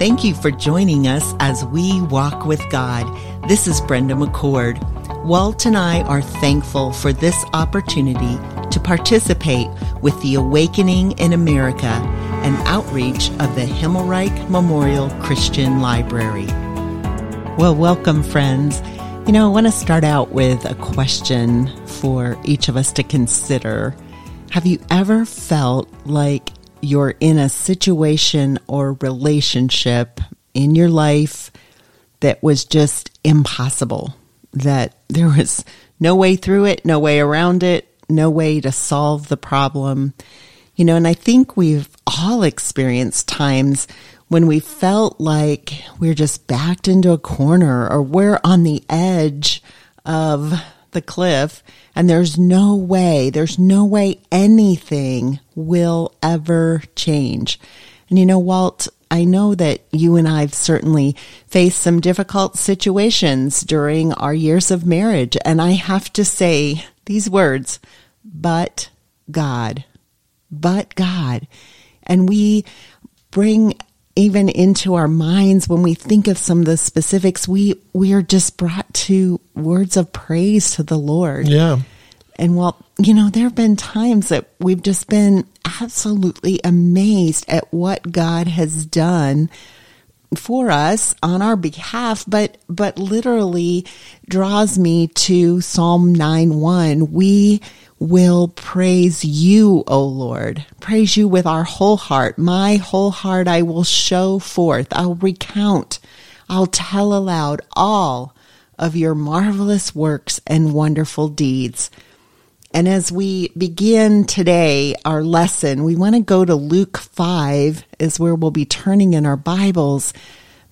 Thank you for joining us as we walk with God. This is Brenda McCord. Walt and I are thankful for this opportunity to participate with the Awakening in America, an outreach of the Himmelreich Memorial Christian Library. Well, welcome, friends. You know, I want to start out with a question for each of us to consider. Have you ever felt like you're in a situation or relationship in your life that was just impossible, that there was no way through it, no way around it, no way to solve the problem. You know, and I think we've all experienced times when we felt like we're just backed into a corner or we're on the edge of the cliff and there's no way, there's no way anything will ever change. And you know, Walt, I know that you and I've certainly faced some difficult situations during our years of marriage. And I have to say these words, but God, but God. And we bring even into our minds when we think of some of the specifics we we are just brought to words of praise to the lord. Yeah. And well you know there have been times that we've just been absolutely amazed at what god has done for us on our behalf but but literally draws me to psalm 9 1 we will praise you, O Lord. Praise you with our whole heart. My whole heart I will show forth. I'll recount. I'll tell aloud all of your marvelous works and wonderful deeds. And as we begin today our lesson, we want to go to Luke 5 is where we'll be turning in our Bibles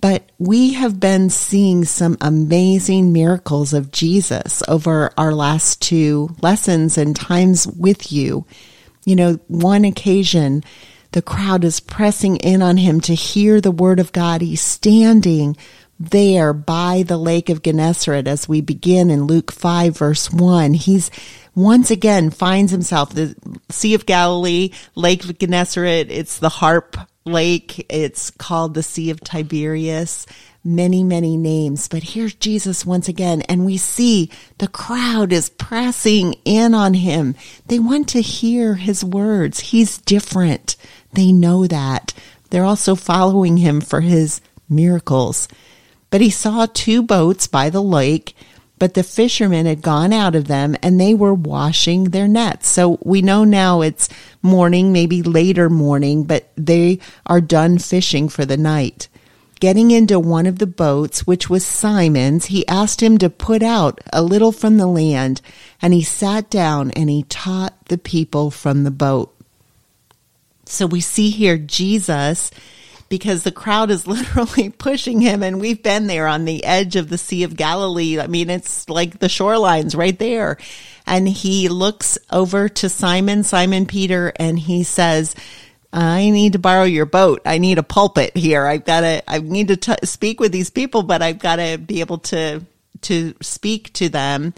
but we have been seeing some amazing miracles of Jesus over our last two lessons and times with you. You know, one occasion, the crowd is pressing in on him to hear the word of God. He's standing there by the lake of Gennesaret as we begin in Luke 5 verse 1. He's once again finds himself the Sea of Galilee, Lake of Gennesaret. It's the harp lake. It's called the Sea of Tiberias. Many, many names. But here's Jesus once again, and we see the crowd is pressing in on him. They want to hear his words. He's different. They know that. They're also following him for his miracles. But he saw two boats by the lake but the fishermen had gone out of them and they were washing their nets. So we know now it's morning, maybe later morning, but they are done fishing for the night. Getting into one of the boats, which was Simon's, he asked him to put out a little from the land, and he sat down and he taught the people from the boat. So we see here Jesus because the crowd is literally pushing him and we've been there on the edge of the Sea of Galilee. I mean, it's like the shoreline's right there. And he looks over to Simon, Simon Peter, and he says, I need to borrow your boat. I need a pulpit here. I've got to, I need to t- speak with these people, but I've got to be able to, to speak to them.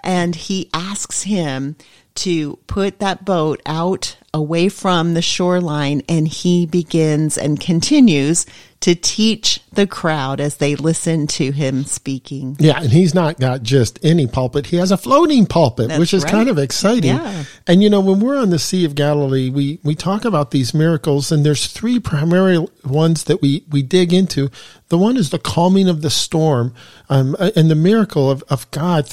And he asks him to put that boat out away from the shoreline and he begins and continues to teach the crowd as they listen to him speaking. Yeah, and he's not got just any pulpit. He has a floating pulpit, That's which is right. kind of exciting. Yeah. And you know, when we're on the Sea of Galilee, we we talk about these miracles and there's three primary ones that we we dig into. The one is the calming of the storm, um, and the miracle of, of God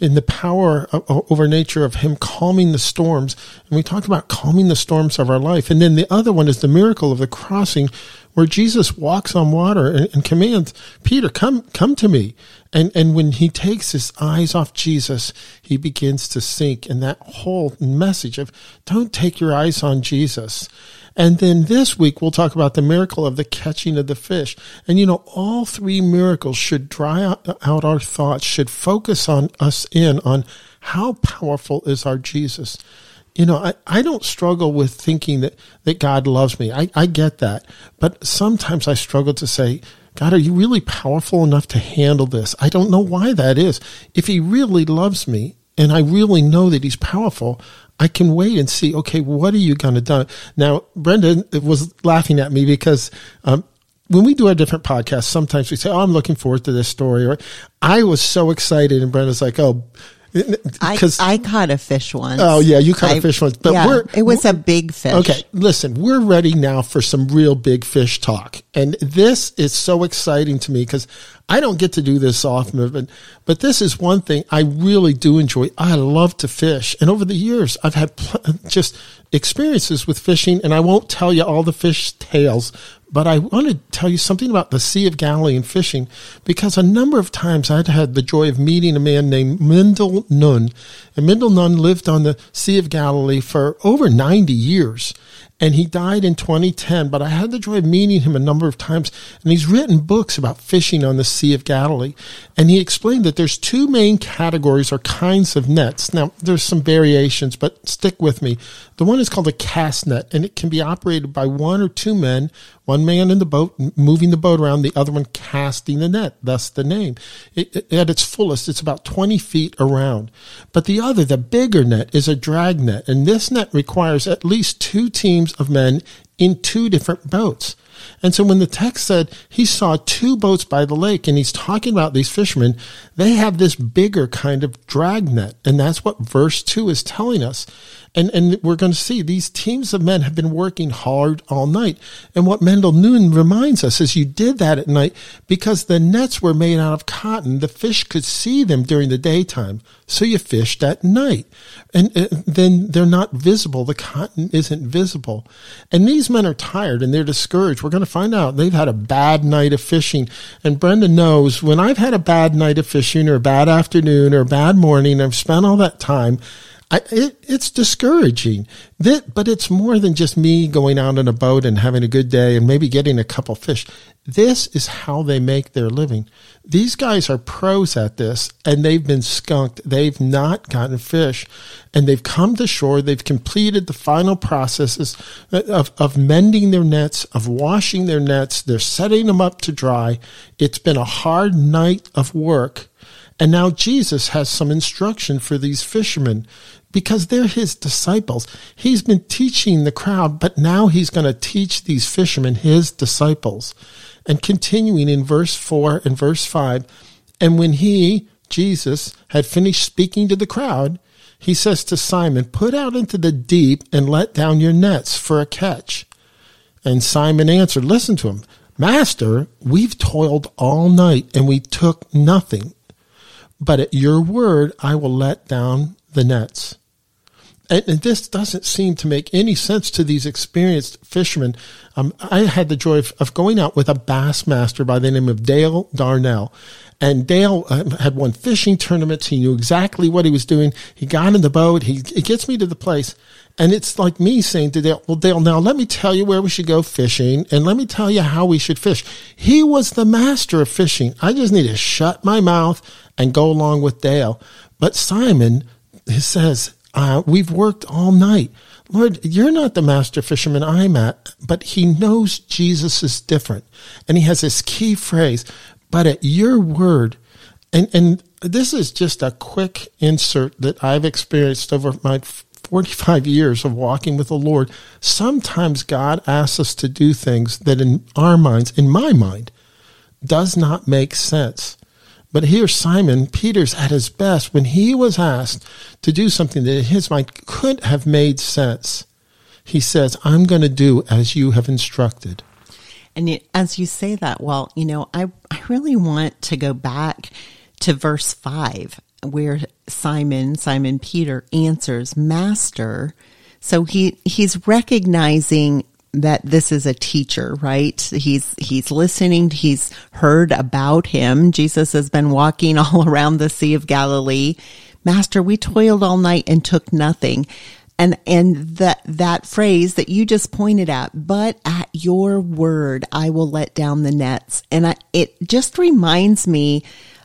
in the power of, over nature of Him calming the storms. And we talk about calming the storms of our life. And then the other one is the miracle of the crossing, where Jesus walks on water and, and commands Peter, "Come, come to me." And and when he takes his eyes off Jesus, he begins to sink. And that whole message of don't take your eyes on Jesus. And then this week we'll talk about the miracle of the catching of the fish. And you know, all three miracles should dry out our thoughts, should focus on us in on how powerful is our Jesus. You know, I, I don't struggle with thinking that, that God loves me. I, I get that. But sometimes I struggle to say, God, are you really powerful enough to handle this? I don't know why that is. If he really loves me and I really know that he's powerful, I can wait and see, okay, what are you going to do? Now, Brenda was laughing at me because, um, when we do our different podcasts, sometimes we say, "Oh, I'm looking forward to this story," or "I was so excited," and Brenda's like, "Oh." I, I caught a fish once. Oh yeah, you caught I, a fish once, but yeah, we're it was a big fish. Okay, listen, we're ready now for some real big fish talk, and this is so exciting to me because I don't get to do this often, but but this is one thing I really do enjoy. I love to fish, and over the years, I've had pl- just experiences with fishing, and I won't tell you all the fish tales, but I want to tell you something about the Sea of Galilee and fishing because a number of times I'd had the joy of meeting a man named Mendel Nun. And Mendel Nun lived on the Sea of Galilee for over 90 years and he died in 2010. But I had the joy of meeting him a number of times, and he's written books about fishing on the Sea of Galilee. And he explained that there's two main categories or kinds of nets. Now, there's some variations, but stick with me. The one is called a cast net, and it can be operated by one or two men one man in the boat moving the boat around, the other one casting the net, thus the name. It, it, at its fullest, it's about 20 feet around. But the other, the bigger net, is a drag net, and this net requires at least two teams of men in two different boats. And so when the text said he saw two boats by the lake and he's talking about these fishermen, they have this bigger kind of drag net. And that's what verse two is telling us. And, and we're going to see these teams of men have been working hard all night. And what Mendel Nun reminds us is you did that at night because the nets were made out of cotton. The fish could see them during the daytime. So you fished at night. And uh, then they're not visible. The cotton isn't visible. And these men are tired and they're discouraged. We're going to find out they've had a bad night of fishing. And Brenda knows when I've had a bad night of fishing or a bad afternoon or a bad morning, I've spent all that time I, it, it's discouraging. That, but it's more than just me going out on a boat and having a good day and maybe getting a couple fish. This is how they make their living. These guys are pros at this and they've been skunked. They've not gotten fish and they've come to shore. They've completed the final processes of, of mending their nets, of washing their nets. They're setting them up to dry. It's been a hard night of work. And now Jesus has some instruction for these fishermen because they're his disciples. He's been teaching the crowd, but now he's going to teach these fishermen his disciples. And continuing in verse 4 and verse 5, and when he, Jesus, had finished speaking to the crowd, he says to Simon, Put out into the deep and let down your nets for a catch. And Simon answered, Listen to him, Master, we've toiled all night and we took nothing. But at your word, I will let down the nets. And, and, this doesn't seem to make any sense to these experienced fishermen. Um, I had the joy of, of, going out with a bass master by the name of Dale Darnell. And Dale uh, had won fishing tournaments. He knew exactly what he was doing. He got in the boat. He, he gets me to the place. And it's like me saying to Dale, well, Dale, now let me tell you where we should go fishing and let me tell you how we should fish. He was the master of fishing. I just need to shut my mouth and go along with Dale. But Simon says, uh, we've worked all night. Lord, you're not the master fisherman I'm at, but he knows Jesus is different. And he has this key phrase, but at your word, and, and this is just a quick insert that I've experienced over my 45 years of walking with the Lord. Sometimes God asks us to do things that in our minds, in my mind, does not make sense. But here, Simon Peter's at his best when he was asked to do something that in his mind could have made sense. He says, I'm going to do as you have instructed. And as you say that, well, you know, I, I really want to go back to verse 5 where Simon, Simon Peter answers, Master. So he, he's recognizing that this is a teacher, right? He's, he's listening. He's heard about him. Jesus has been walking all around the Sea of Galilee. Master, we toiled all night and took nothing. And, and that, that phrase that you just pointed at, but at your word, I will let down the nets. And I, it just reminds me,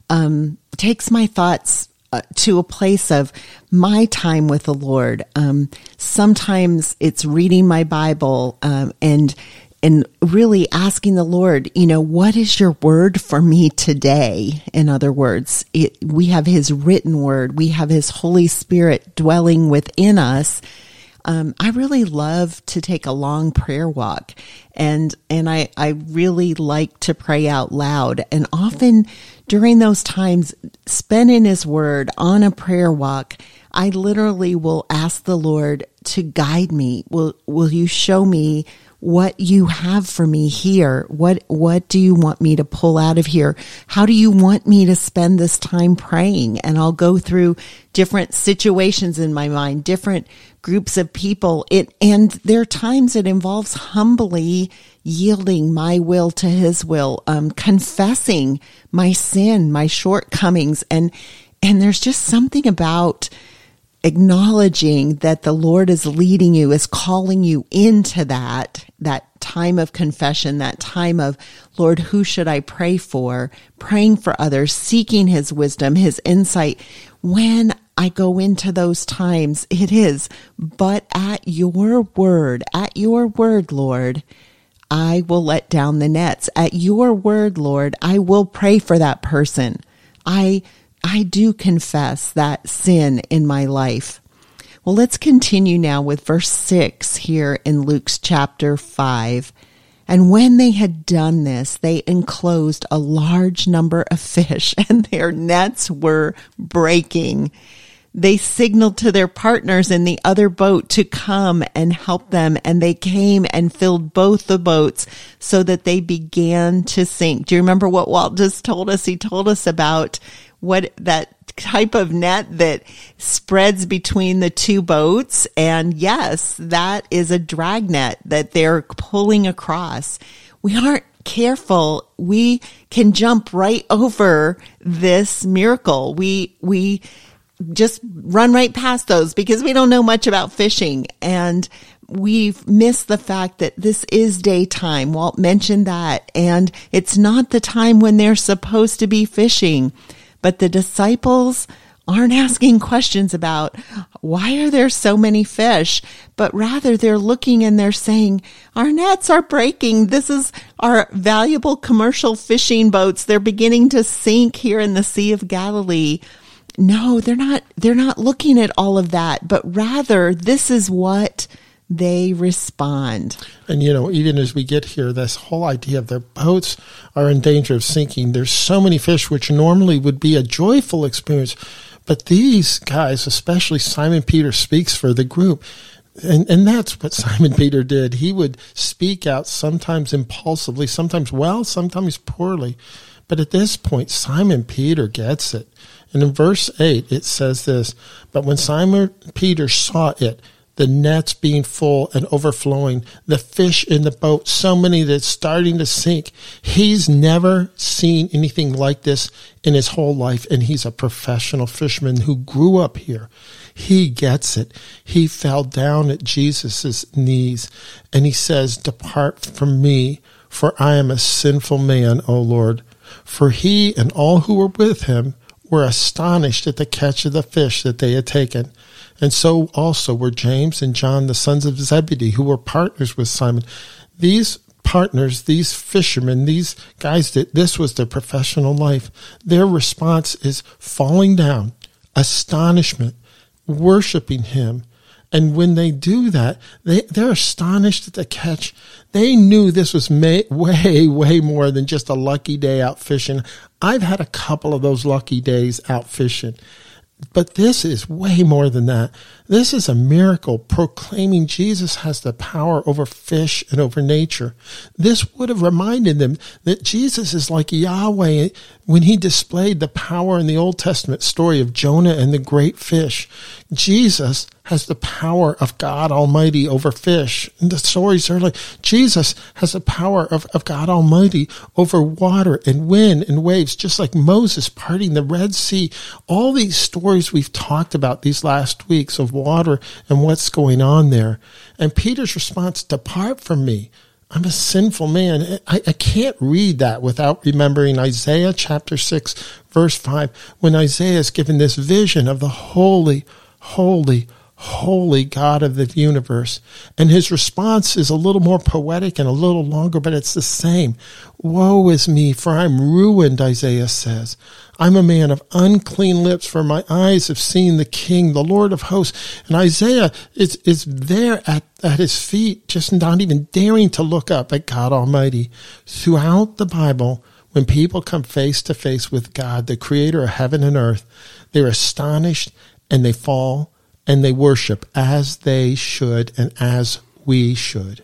um, takes my thoughts uh, to a place of my time with the Lord. Um, sometimes it's reading my Bible um, and and really asking the Lord, you know, what is your word for me today? In other words, it, we have His written word, we have His Holy Spirit dwelling within us. um, I really love to take a long prayer walk, and and I I really like to pray out loud, and often during those times spent in His Word on a prayer walk, I literally will ask the Lord to guide me. Will Will you show me? what you have for me here. What, what do you want me to pull out of here? How do you want me to spend this time praying? And I'll go through different situations in my mind, different groups of people. It, and there are times it involves humbly yielding my will to his will, um, confessing my sin, my shortcomings. And, and there's just something about, acknowledging that the Lord is leading you, is calling you into that, that time of confession, that time of, Lord, who should I pray for? Praying for others, seeking his wisdom, his insight. When I go into those times, it is, but at your word, at your word, Lord, I will let down the nets. At your word, Lord, I will pray for that person. I I do confess that sin in my life. Well, let's continue now with verse 6 here in Luke's chapter 5. And when they had done this, they enclosed a large number of fish, and their nets were breaking. They signaled to their partners in the other boat to come and help them, and they came and filled both the boats so that they began to sink. Do you remember what Walt just told us? He told us about what that type of net that spreads between the two boats. And yes, that is a drag net that they're pulling across. We aren't careful. We can jump right over this miracle. We, we, just run right past those because we don't know much about fishing and we've missed the fact that this is daytime. Walt mentioned that and it's not the time when they're supposed to be fishing. But the disciples aren't asking questions about why are there so many fish, but rather they're looking and they're saying, our nets are breaking. This is our valuable commercial fishing boats. They're beginning to sink here in the Sea of Galilee. No, they're not, they're not looking at all of that, but rather this is what they respond. And you know, even as we get here, this whole idea of their boats are in danger of sinking. There's so many fish, which normally would be a joyful experience. But these guys, especially Simon Peter, speaks for the group. And, and that's what Simon Peter did. He would speak out sometimes impulsively, sometimes well, sometimes poorly. But at this point, Simon Peter gets it. And in verse 8, it says this But when Simon Peter saw it, the nets being full and overflowing, the fish in the boat, so many that starting to sink. He's never seen anything like this in his whole life, and he's a professional fisherman who grew up here. He gets it. He fell down at Jesus' knees and he says, Depart from me, for I am a sinful man, O Lord. For he and all who were with him were astonished at the catch of the fish that they had taken. And so also were James and John, the sons of Zebedee, who were partners with Simon. These partners, these fishermen, these guys that this was their professional life, their response is falling down, astonishment, worshiping him. And when they do that, they, they're astonished at the catch. They knew this was may, way, way more than just a lucky day out fishing. I've had a couple of those lucky days out fishing. But this is way more than that. This is a miracle proclaiming Jesus has the power over fish and over nature. This would have reminded them that Jesus is like Yahweh when he displayed the power in the Old Testament story of Jonah and the great fish. Jesus has the power of God Almighty over fish. And the stories are like Jesus has the power of, of God Almighty over water and wind and waves, just like Moses parting the Red Sea. All these stories we've talked about these last weeks of water and what's going on there. And Peter's response, depart from me. I'm a sinful man. I, I, can't read that without remembering Isaiah chapter 6, verse 5, when Isaiah is given this vision of the holy, holy, holy God of the universe. And his response is a little more poetic and a little longer, but it's the same. Woe is me, for I'm ruined, Isaiah says. I'm a man of unclean lips, for my eyes have seen the King, the Lord of hosts. And Isaiah is, is there at, at his feet, just not even daring to look up at God Almighty. Throughout the Bible, when people come face to face with God, the creator of heaven and earth, they're astonished and they fall and they worship as they should and as we should.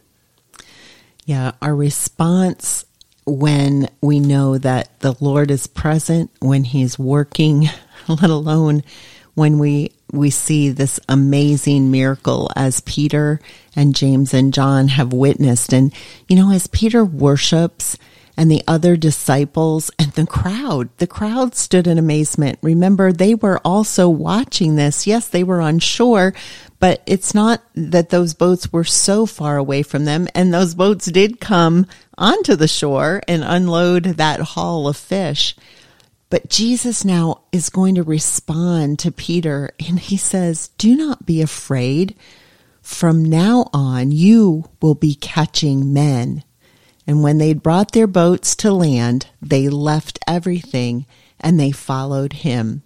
Yeah, our response when we know that the Lord is present, when He's working, let alone when we we see this amazing miracle as Peter and James and John have witnessed. And you know, as Peter worships, and the other disciples and the crowd. The crowd stood in amazement. Remember, they were also watching this. Yes, they were on shore, but it's not that those boats were so far away from them. And those boats did come onto the shore and unload that haul of fish. But Jesus now is going to respond to Peter and he says, Do not be afraid. From now on, you will be catching men. And when they'd brought their boats to land, they left everything and they followed him.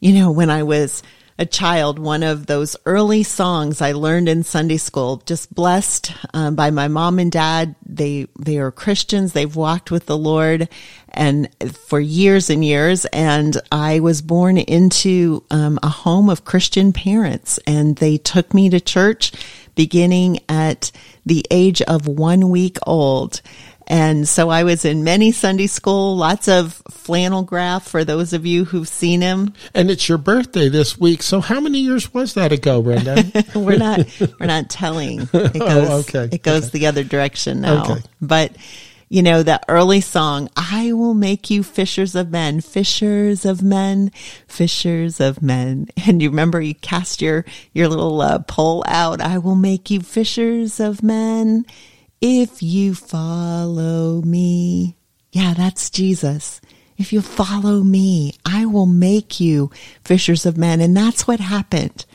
You know, when I was a child, one of those early songs I learned in Sunday school, just blessed um, by my mom and dad. They, they are Christians. They've walked with the Lord and for years and years. And I was born into um, a home of Christian parents and they took me to church beginning at the age of one week old. And so I was in many Sunday school, lots of flannel graph for those of you who've seen him. And it's your birthday this week. So how many years was that ago, Brenda? we're not we're not telling. Oh, it oh, goes oh, okay. it goes okay. the other direction now. Okay. But you know, that early song, I will make you fishers of men, fishers of men, fishers of men. And you remember you cast your, your little uh, pole out. I will make you fishers of men if you follow me. Yeah, that's Jesus. If you follow me, I will make you fishers of men. And that's what happened.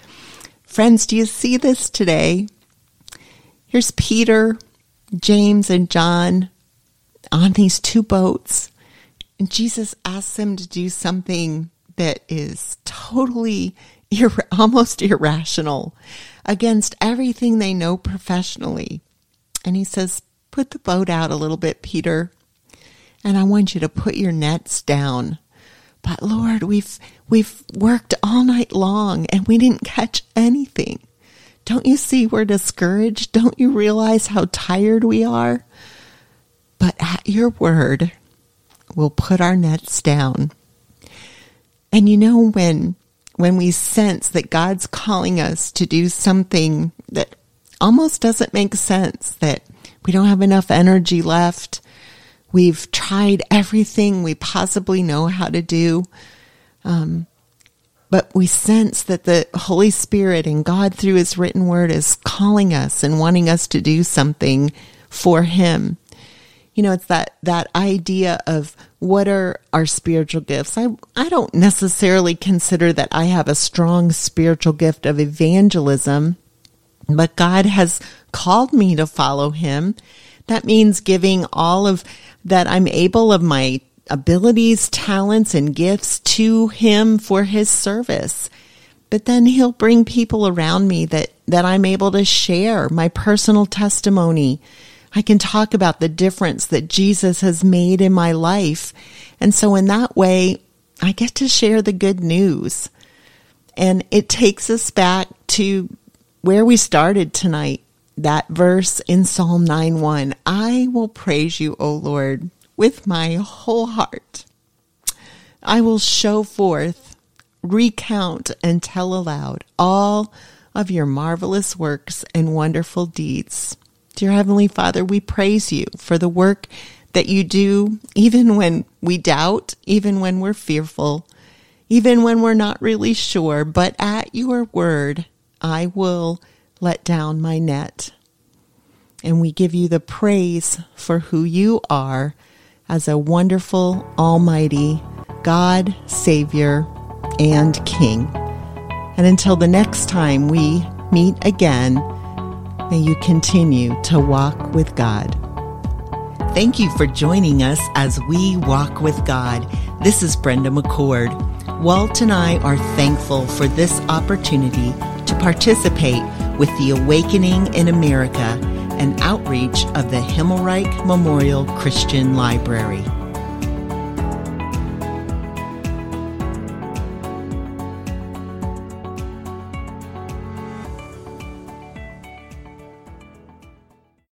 Friends, do you see this today? Here's Peter, James, and John on these two boats. And Jesus asks them to do something that is totally ir- almost irrational against everything they know professionally. And he says, Put the boat out a little bit, Peter, and I want you to put your nets down. But Lord, we've we've worked all night long and we didn't catch anything. Don't you see we're discouraged? Don't you realize how tired we are? But at your word, we'll put our nets down. And you know, when, when we sense that God's calling us to do something that almost doesn't make sense, that we don't have enough energy left, we've tried everything we possibly know how to do, um, but we sense that the Holy Spirit and God through His written word is calling us and wanting us to do something for Him you know, it's that, that idea of what are our spiritual gifts. I, I don't necessarily consider that I have a strong spiritual gift of evangelism, but God has called me to follow him. That means giving all of that I'm able of my abilities, talents, and gifts to him for his service. But then he'll bring people around me that, that I'm able to share my personal testimony I can talk about the difference that Jesus has made in my life. And so in that way, I get to share the good news. And it takes us back to where we started tonight, that verse in Psalm 9 1. I will praise you, O Lord, with my whole heart. I will show forth, recount, and tell aloud all of your marvelous works and wonderful deeds. Dear Heavenly Father, we praise you for the work that you do, even when we doubt, even when we're fearful, even when we're not really sure. But at your word, I will let down my net. And we give you the praise for who you are as a wonderful, almighty God, Savior, and King. And until the next time we meet again, may you continue to walk with God. Thank you for joining us as we walk with God. This is Brenda McCord. Walt and I are thankful for this opportunity to participate with the Awakening in America, an outreach of the Himmelreich Memorial Christian Library.